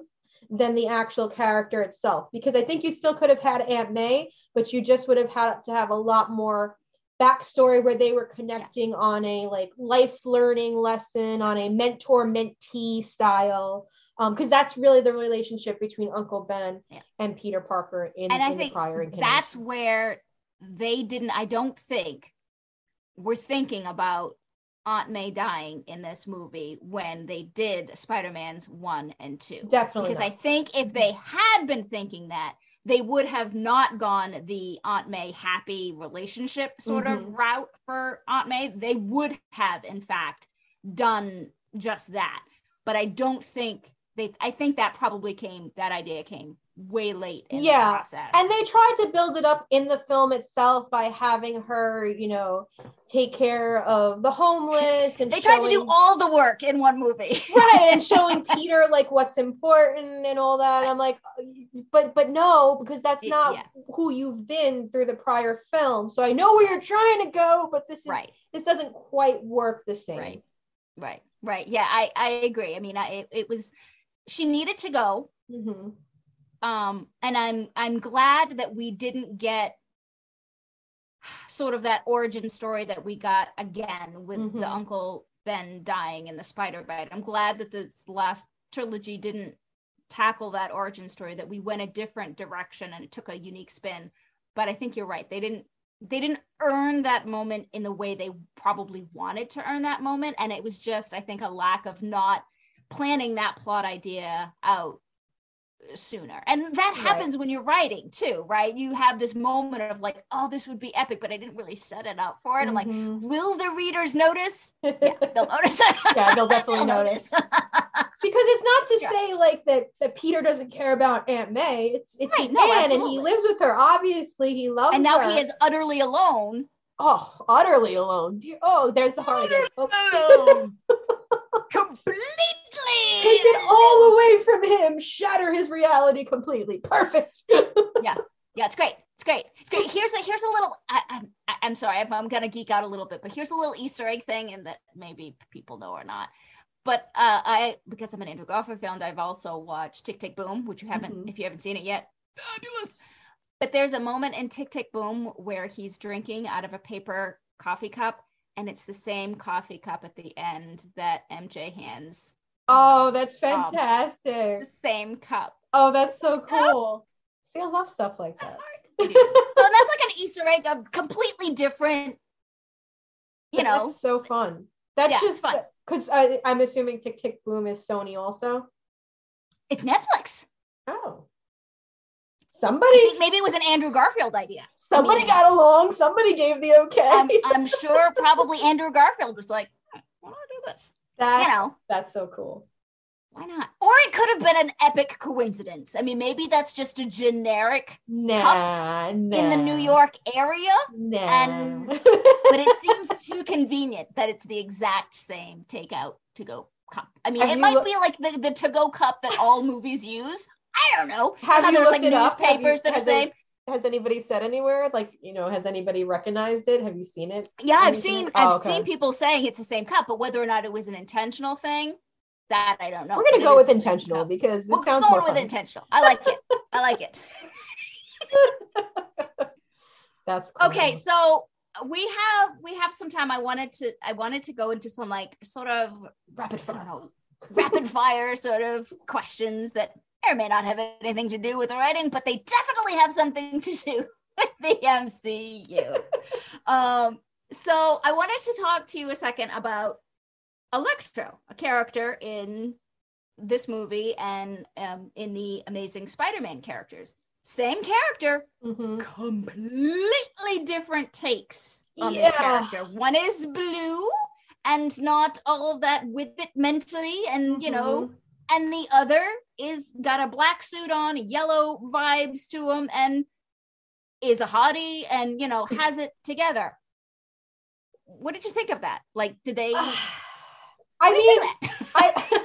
than the actual character itself. Because I think you still could have had Aunt May, but you just would have had to have a lot more backstory where they were connecting on a like life learning lesson, on a mentor mentee style because um, that's really the relationship between Uncle Ben yeah. and Peter Parker in,
and
I
in
think the prior
That's where they didn't. I don't think we're thinking about Aunt May dying in this movie when they did Spider Man's one and two.
Definitely,
because not. I think if they had been thinking that, they would have not gone the Aunt May happy relationship sort mm-hmm. of route for Aunt May. They would have, in fact, done just that. But I don't think they I think that probably came that idea came way late in yeah. the process.
And they tried to build it up in the film itself by having her, you know, take care of the homeless and
they showing, tried to do all the work in one movie.
right. And showing Peter like what's important and all that. I'm like, but but no, because that's not yeah. who you've been through the prior film. So I know where you're trying to go, but this is
right.
this doesn't quite work the same.
Right. Right. Right. Yeah, I I agree. I mean, I it, it was she needed to go. Mm-hmm. Um and i'm i'm glad that we didn't get sort of that origin story that we got again with mm-hmm. the uncle ben dying in the spider bite. I'm glad that this last trilogy didn't tackle that origin story that we went a different direction and it took a unique spin. But i think you're right. They didn't they didn't earn that moment in the way they probably wanted to earn that moment. And it was just i think a lack of not planning that plot idea out sooner. And that happens right. when you're writing too, right? You have this moment of like, oh, this would be epic, but I didn't really set it up for it. Mm-hmm. I'm like, mm-hmm. will the readers notice? Yeah, they'll notice.
yeah, they'll definitely they'll notice. because it's not to yeah. say like that that Peter doesn't care about Aunt May. It's it's right, his no, aunt and he lives with her. Obviously, he loves
And now
her.
he is utterly alone.
Oh, utterly alone. Oh, there's the heart again. Oh.
Completely
take it all away from him, shatter his reality completely. Perfect.
yeah, yeah, it's great. It's great. It's great. Here's a here's a little. I, I, I'm sorry, I'm, I'm gonna geek out a little bit, but here's a little Easter egg thing, and that maybe people know or not. But uh, I, because I'm an Andrew Garfield fan, I've also watched Tick Tick Boom, which you haven't, mm-hmm. if you haven't seen it yet, fabulous. But there's a moment in Tick Tick Boom where he's drinking out of a paper coffee cup, and it's the same coffee cup at the end that MJ hands
Oh, that's fantastic.
Um, the same cup.
Oh, that's so cool. See, I love stuff like that.
so that's like an Easter egg of completely different, you know.
That's so fun. That's yeah, just fun. Because I'm assuming Tick Tick Boom is Sony also.
It's Netflix.
Oh. Somebody.
maybe it was an Andrew Garfield idea.
Somebody I mean, got along. Somebody gave the okay.
I'm, I'm sure probably Andrew Garfield was like, I want to do this.
That, you know, that's so cool.
Why not? Or it could have been an epic coincidence. I mean, maybe that's just a generic
nah,
cup
nah.
in the New York area.
Nah.
And but it seems too convenient that it's the exact same takeout to go cup. I mean, have it might lo- be like the, the to go cup that all movies use. I don't know.
Have you
there's like
newspapers
you, that are saying
has anybody said anywhere? Like you know has anybody recognized it? Have you seen it?
Yeah i've seen oh, i've oh, okay. seen people saying it's the same cup but whether or not it was an intentional thing that i don't know.
We're gonna go with intentional because it we're sounds going with
intentional. I like it. I like it.
That's cool.
okay so we have we have some time. I wanted to i wanted to go into some like sort of
rapid fire
rapid fire sort of questions that may or may not have anything to do with the writing, but they definitely have something to do with the MCU. um, so I wanted to talk to you a second about Electro, a character in this movie and um, in the Amazing Spider-Man characters. Same character,
mm-hmm.
completely different takes on yeah. the character. One is blue and not all of that with it mentally, and mm-hmm. you know, mm-hmm and the other is got a black suit on, yellow vibes to him, and is a hottie and you know has it together. What did you think of that? Like, did they?
I mean, I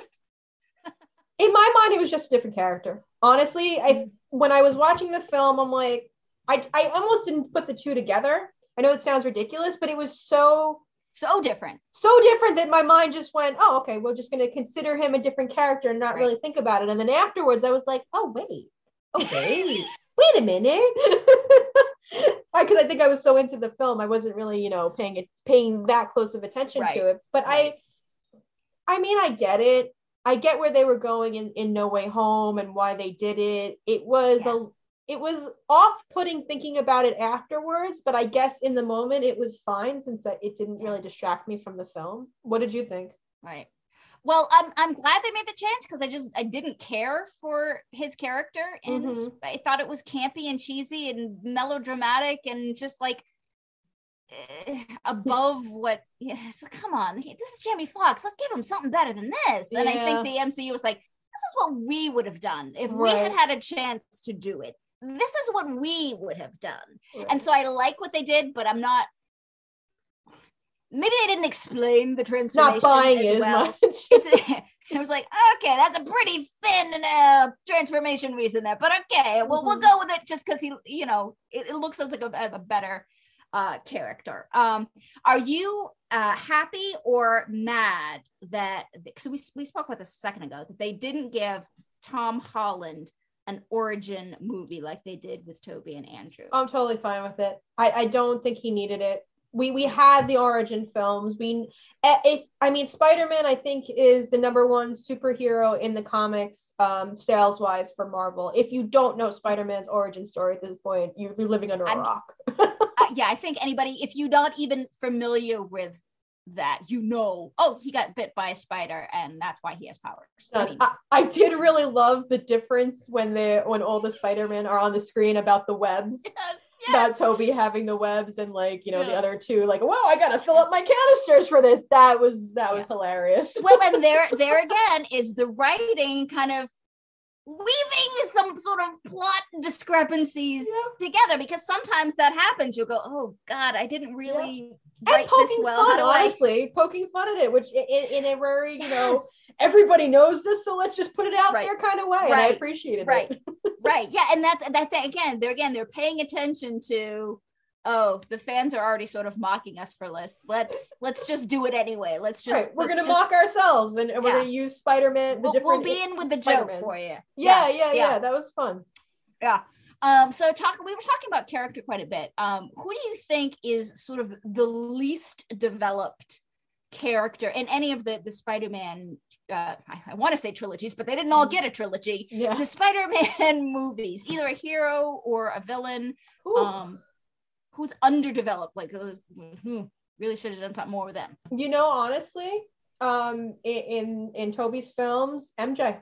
in my mind it was just a different character. Honestly, I mm-hmm. when I was watching the film, I'm like, I I almost didn't put the two together. I know it sounds ridiculous, but it was so
so different
so different that my mind just went oh okay we're just going to consider him a different character and not right. really think about it and then afterwards i was like oh wait okay oh, wait wait a minute i because i think i was so into the film i wasn't really you know paying it paying that close of attention right. to it but right. i i mean i get it i get where they were going in in no way home and why they did it it was yeah. a it was off-putting thinking about it afterwards but i guess in the moment it was fine since it didn't really distract me from the film what did you think
right well i'm, I'm glad they made the change because i just i didn't care for his character and mm-hmm. i thought it was campy and cheesy and melodramatic and just like eh, above what yeah, so come on this is jamie foxx let's give him something better than this and yeah. i think the mcu was like this is what we would have done if right. we had had a chance to do it this is what we would have done. Right. And so I like what they did, but I'm not maybe they didn't explain the transformation not buying as it well. As much. it's it was like, okay, that's a pretty thin uh, transformation reason there, but okay, well, mm-hmm. we'll go with it just because he, you know, it, it looks like a, a better uh, character. Um, are you uh, happy or mad that? So we we spoke about this a second ago that they didn't give Tom Holland an origin movie like they did with Tobey and Andrew.
I'm totally fine with it. I, I don't think he needed it. We we had the origin films. We eh, if I mean Spider-Man I think is the number one superhero in the comics um sales wise for Marvel. If you don't know Spider-Man's origin story at this point, you're, you're living under a
I'm-
rock.
uh, yeah, I think anybody, if you're not even familiar with that, you know, oh, he got bit by a spider and that's why he has powers. I mean,
I, I did really love the difference when they when all the Spider-Man are on the screen about the webs.
yes,
About
yes.
Tobey having the webs and like you know the other two like wow I gotta fill up my canisters for this that was that was hilarious
well, and there, there again is the writing kind of weaving some sort of plot discrepancies
Yeah.
together because sometimes that happens. You'll go, oh God, I didn't really
and
write this well.
fun
How do I?
honestly poking fun at it which in, in a very you know everybody knows this so let's just put it out
Right.
there kind of way and I
Right.
appreciated
right
it
right yeah and that's that's again they're again they're paying attention to oh the fans are already sort of mocking us for this. Let's let's just do it anyway. Let's just
right we're
let's
gonna
just-
mock ourselves and, and we're
Yeah.
gonna use Spider-Man the
we'll, we'll be in with the
Spider-Man.
joke for you.
Yeah, yeah yeah
yeah.
that was fun.
Yeah. Um so talk we were talking about character quite a bit. Um who do you think is sort of the least developed character in any of the the spider-man uh i, I want to say trilogies but they didn't all get a trilogy.
Yeah.
The spider-man movies either a hero or a villain.
Ooh.
um who's underdeveloped like uh, really should have done something more with them
You know, honestly, um, in, in Tobey's films, MJ.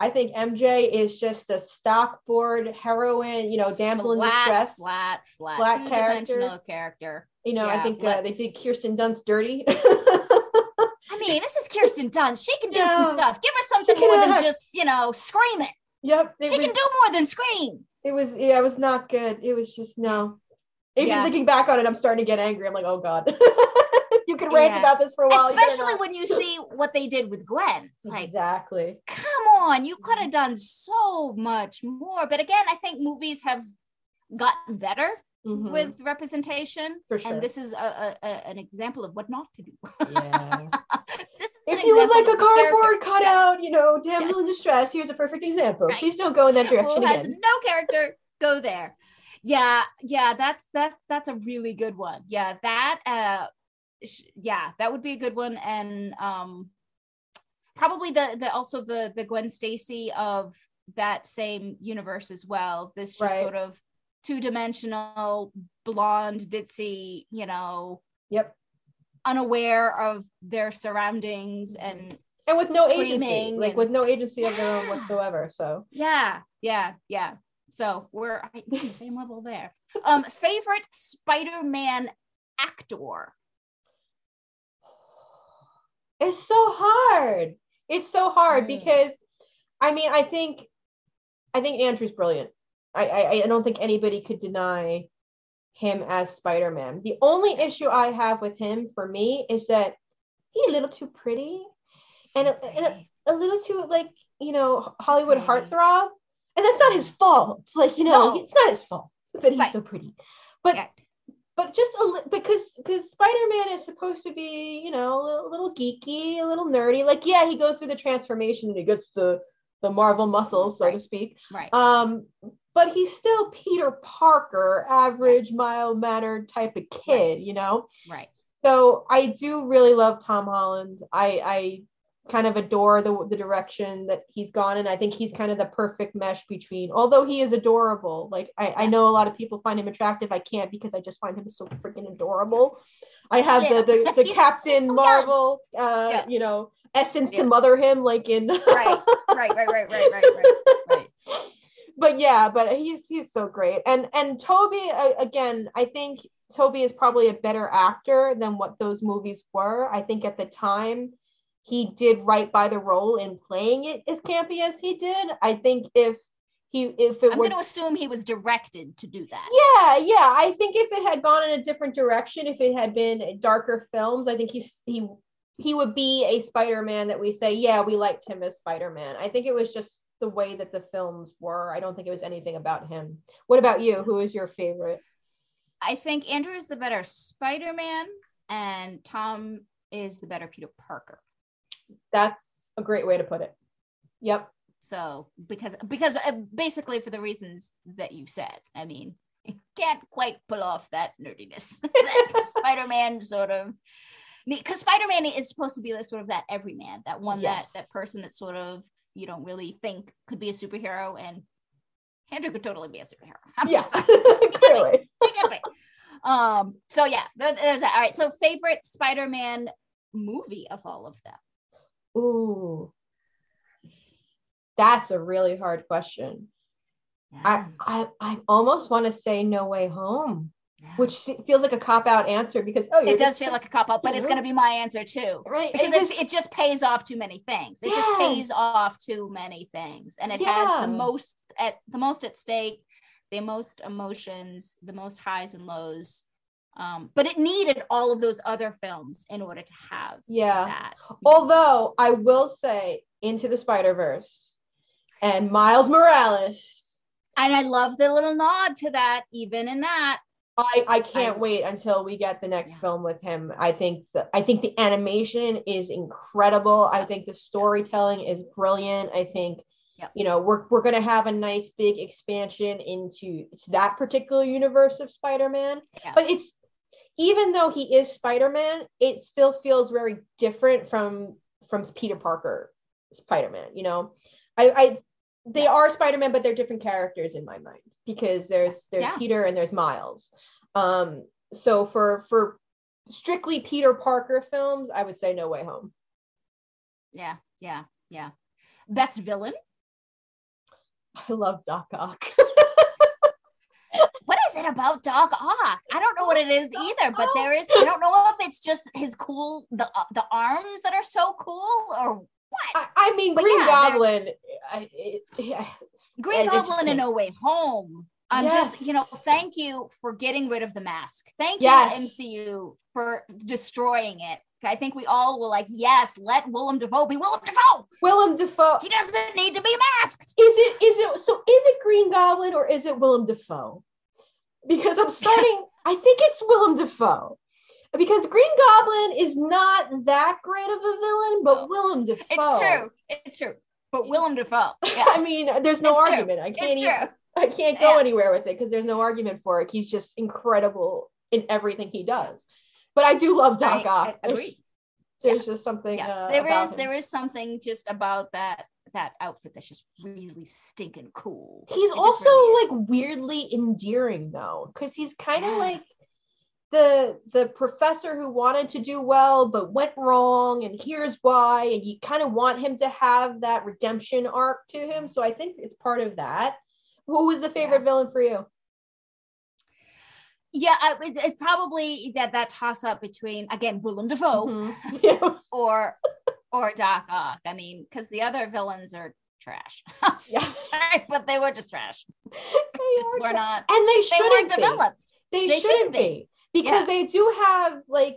I think MJ is just a stockboard heroine, you know, damsel in distress.
flat flat,
flat
two-dimensional character
You know, I think uh, they did Kirsten Dunst dirty.
i mean this is kirsten dunst she can do
Yeah.
some stuff give her something more than just you know screaming
yep,
she
was,
can do more than scream
it was yeah, it was not good. It was just no. Even
Yeah.
thinking back on it, I'm starting to get angry. I'm like, oh god, you can rant
Yeah.
about this for a while.
especially when you see what they did with gwen it's like
exactly.
come on you could have done so much more but again i think movies have gotten better
Mhm.
with representation
For sure.
and this is a, a, a- an example of what not to do
yeah.
this is
If you would like a
of character
cardboard cutout, you know, damsel
Yes.
in distress, here's a perfect example.
Right.
Please don't go in that direction
who has
again.
no character go there yeah yeah that's that's that's a really good one yeah that uh sh- yeah that would be a good one and um probably the the also the the gwen stacy of that same universe as well this just
Right.
sort of two-dimensional blonde ditzy you know
Yep.
unaware of their surroundings and
And with no agency,
Screaming
like
and-
with no agency of their own whatsoever. So
Yeah, yeah, yeah. So we're on the same level there. Um, favorite Spider-Man actor?
it's so hard. It's so hard
Mm.
because, I mean, I think, I think Andrew's brilliant. I, I, I don't think anybody could deny him as Spider-Man. The only issue I have with him, for me, is that he's a little too pretty, and a, and a, a little too like you know Hollywood heartthrob, and that's not his fault. It's like you know,
No.
it's not his fault that he's
Right.
so pretty, but
Yeah.
but just a li- because because Spider-Man is supposed to be you know a little, a little geeky, a little nerdy. Like yeah, he goes through the transformation and he gets the the Marvel muscles, so to speak.
Right.
Um, but he's still Peter Parker, average, mild mannered type of kid, you know.
right.
So I do really love Tom Holland. I I kind of adore the the direction that he's gone and I think he's kind of the perfect mesh between although he is adorable. Like I, I know a lot of people find him attractive. I can't because I just find him so freaking adorable. I have
Yeah.
the the, the Captain
so.
Marvel uh
Yeah.
you know essence
Yeah.
to mother him like in
Right. Right. Right. Right. Right. Right. Right. Right.
but yeah, but he's he's so great. And and Tobey uh, again, I think Tobey is probably a better actor than what those movies were. I think at the time he did right by the role in playing it as campy as he did. I think if he if it
was
I'm
going to assume he was directed to do that.
yeah, yeah. I think if it had gone in a different direction, if it had been darker films, I think he's he he would be a Spider-Man that we say, yeah, we liked him as Spider-Man. I think it was just the way that the films were. I don't think it was anything about him. What about you? Who is your favorite?
I think Andrew is the better Spider-Man, and Tom is the better Peter Parker.
That's a great way to put it. Yep.
so because because uh, basically for the reasons that you said i mean it can't quite pull off that nerdiness that spider-man sort of because spider-man is supposed to be like sort of that everyman that one yes. that that person that sort of you don't really think could be a superhero and andrew could totally be a superhero I'm
yeah clearly
um so yeah there's that all right so favorite spider-man movie of all of them
ooh that's a really hard question yeah. I, I I almost want to say No Way Home, yeah. which feels like a cop out answer because oh,
it does feel like a cop out, but it's going to be my answer too,
right?
Because it, just, it, just pays off too many things. It just pays off too many things, and it yeah. has the most at the most at stake, the most emotions, the most highs and lows. Um, but it needed all of those other films in order to have
yeah. That. Although I will say, Into the Spider Verse and Miles Morales
and I love the little nod to that, even in that.
I, I can't I, wait until we get the next yeah. film with him. I think the I think the animation is incredible. I think the storytelling is brilliant. I think yep. you know we're we're gonna have a nice big expansion into that particular universe of Spider-Man. But it's even though he is Spider-Man, it still feels very different from from Peter Parker Spider-Man. You know, I, I they are Spider-Man, but they're different characters in my mind because there's there's yeah. Peter and there's Miles. Um, so for for strictly Peter Parker films, I would say No Way Home.
Yeah, yeah, yeah. Best villain.
I love Doc Ock.
what it about Doc Ock? I don't know what it is either, but there is. I don't know if it's just his cool the uh, the arms that are so cool or what?
I, I mean, but Green yeah, Goblin. I, it,
Green Goblin in No Way Home. I'm just, you know, thank you for getting rid of the mask. Thank yes. you, MCU, for destroying it. I think we all were like, yes, let Willem Dafoe be Willem Dafoe.
Willem Dafoe.
He doesn't need to be masked.
Is it, is it, so is it Green Goblin or is it Willem Dafoe? Because I'm starting, I think it's Willem Dafoe because Green Goblin is not that great of a villain, but no. Willem Dafoe.
It's true. It's true. But Willem Dafoe.
Yeah. I mean, there's no it's argument. True. I can't. It's Even, I can't go yeah. anywhere with it because there's no argument for it. He's just incredible in everything he does. But I do love Doc Ock. I, agree. There's, yeah. just something. Yeah.
Uh, there is. There is something just about that that outfit that's just really stinking cool.
He's it also really like weirdly endearing though, because he's kind of like the the professor who wanted to do well but went wrong and here's why and you kind of want him to have that redemption arc to him so i think it's part of that who was the favorite yeah. villain for you
yeah it's probably that that toss up between again willem dafoe mm-hmm. yeah. or or doc ock. I mean because the other villains are trash. Yeah. but they were just trash. They just were, not
and they shouldn't
they weren't developed.
They, they shouldn't, shouldn't be. be because yeah. they do have like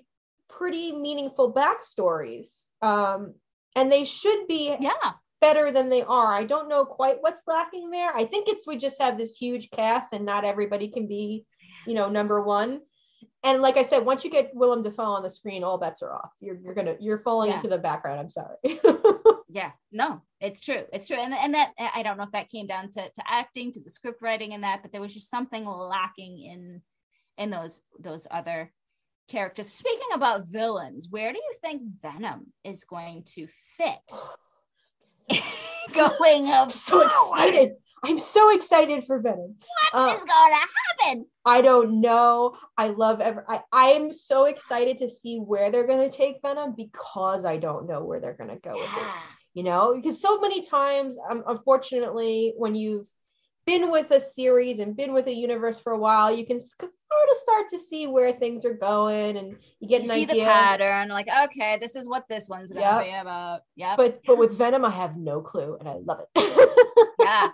pretty meaningful backstories um and they should be
yeah.
better than they are. I don't know quite what's lacking there. I think it's we just have this huge cast and not everybody can be you know number one and like i said once you get willem dafoe on the screen all bets are off you're, you're gonna you're falling yeah. into the background i'm sorry
yeah no it's true it's true and, and that i don't know if that came down to, to acting to the script writing and that but there was just something lacking in in those those other characters. Speaking about villains, where do you think Venom is going to fit? going up
so excited. I'm so excited for Venom.
What uh, is going to happen?
I don't know. I love ever. I I am so excited to see where they're going to take Venom because I don't know where they're going to go yeah. with it. You know, because so many times, um, unfortunately, when you've been with a series and been with a universe for a while, you can sort of start to see where things are going, and you get you
see
idea.
the pattern. Like, okay, this is what this one's gonna yep. be about. Yeah.
But but with Venom, I have no clue, and I love it.
yeah.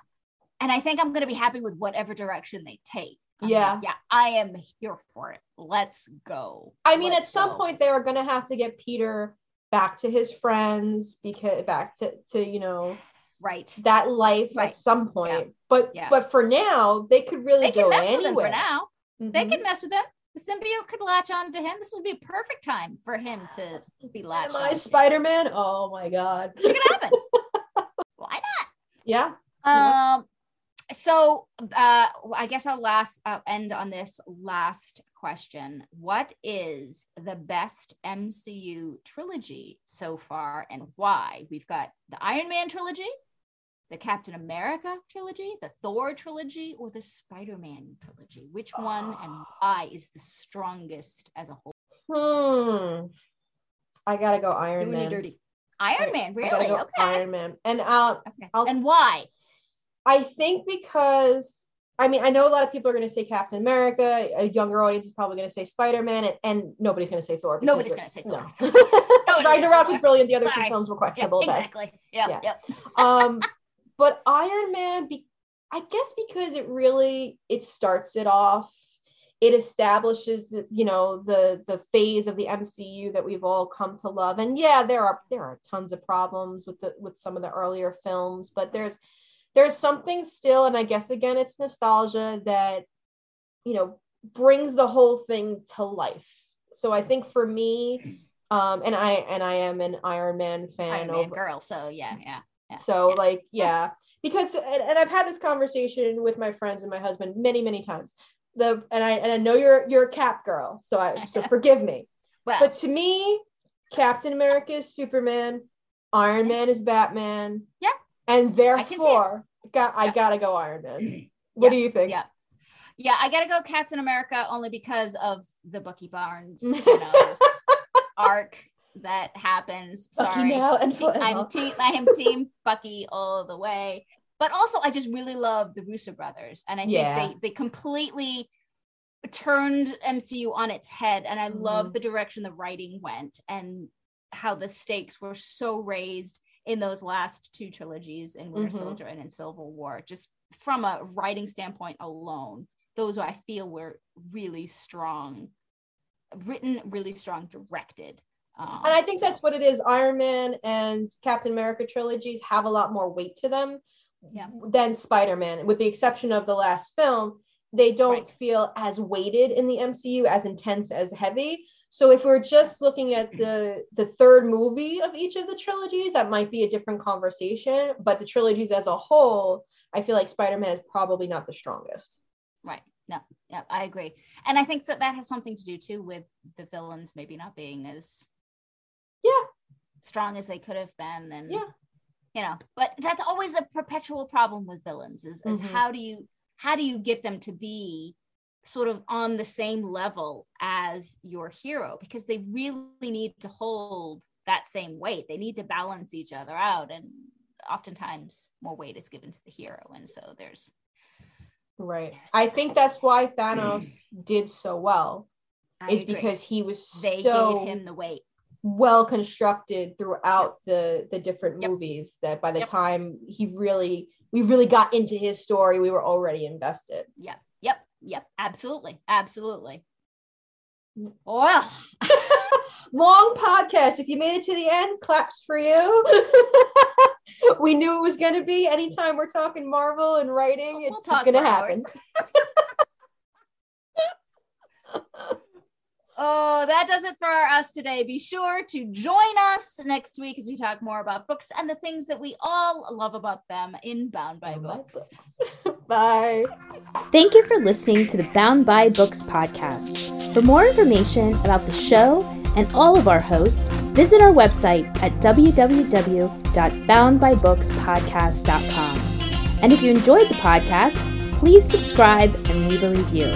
And I think I'm gonna be happy with whatever direction they take.
I'm yeah.
Like, yeah, I am here for it. Let's go.
I mean,
Let's
at some go. point they are gonna have to get Peter back to his friends because back to to you know
right
that life right. at some point yeah. but yeah. but for now they could really they can mess anywhere.
with him for now mm-hmm. they can mess with him the symbiote could latch on to him this would be a perfect time for him to be latched
Am I Spider-Man oh my god
it could happen why not
Yeah.
Um. So, uh, I guess I'll last uh, end on this last question. What is the best MCU trilogy so far, and why? We've got the Iron Man trilogy, the Captain America trilogy, the Thor trilogy, or the Spider Man trilogy? Which one and why is the strongest as a whole?
Hmm. I gotta go Iron
Doing
Man.
it dirty. Iron
I-
Man, really?
go
Okay.
Iron Man. And uh,
okay.
I'll-
And why?
I think because I mean I know a lot of people are going to say Captain America. A younger audience is probably going to say Spider Man, and, and nobody's going to say Thor.
Nobody's gonna say Thor.
No. Ragnarok was brilliant. The other two films were questionable. best.
exactly. Yep,
Yeah.
yep.
um but iron man be- i guess because it really it starts it off it establishes the you know the the phase of the mcu that we've all come to love and yeah there are there are tons of problems with the with some of the earlier films but there's there's something still and i guess again it's nostalgia that you know brings the whole thing to life so i think for me um and i and i am an iron man fan
Iron Man
over
girl. So yeah, yeah. yeah
so
yeah.
like yeah, because and, and I've had this conversation with my friends and my husband many many times. The and I and I know you're you're a Cap girl, so I so forgive me.
well,
But to me, Captain America is Superman, Iron Man is Batman.
Yeah.
And
can see it.
therefore, got I
Yeah.
gotta go Iron Man. What do you think?
yeah. Yeah, I gotta go Captain America only because of the Bucky Barnes, you know, arc that happens. Sorry.
and
I'm team I am team Bucky all the way. But also I just really love the Russo brothers. And I think
Yeah.
they they completely turned MCU on its head. And I love
Mhm.
the direction the writing went and how the stakes were so raised in those last two trilogies in Winter
Mhm.
Soldier and in Civil War. Just from a writing standpoint alone, those I feel were really strong, written, really strong, directed. Um,
And I think
so-
that's what it is. Iron Man and Captain America trilogies have a lot more weight to them
Yeah.
than Spider Man, with the exception of the last film. They don't
Right.
feel as weighted in the MCU, as intense, as heavy. So if we're just looking at the the third movie of each of the trilogies, that might be a different conversation. But the trilogies as a whole, I feel like Spider Man is probably not the strongest.
Right. No, yeah, I agree. And I think that that has something to do too with the villains maybe not being as
Yeah.
strong as they could have been. And
Yeah.
you know, but that's always a perpetual problem with villains is, is
Mhm.
how do you how do you get them to be sort of on the same level as your hero? Because they really need to hold that same weight. They need to balance each other out. And oftentimes more weight is given to the hero. And so there's
Right.
Yes.
I think that's why Thanos did so well.
I
is
agree.
because he was
they
so
gave him the weight.
well constructed throughout the the different
Yep.
movies that by the
Yep.
time he really we really got into his story we were already invested
Yep, yep. Absolutely, absolutely. Well,
long podcast if you made it to the end claps for you we knew it was going to be anytime we're talking marvel and writing
We'll
it's going to happen
oh, that does it for us today. Be sure to join us next week as we talk more about books and the things that we all love about them in Bound by
Bound by
Books.
Bye
Thank you for listening to the Bound by Books podcast. For more information about the show and all of our hosts, visit our website at www.boundbybookspodcast.com. And if you enjoyed the podcast, please subscribe and leave a review.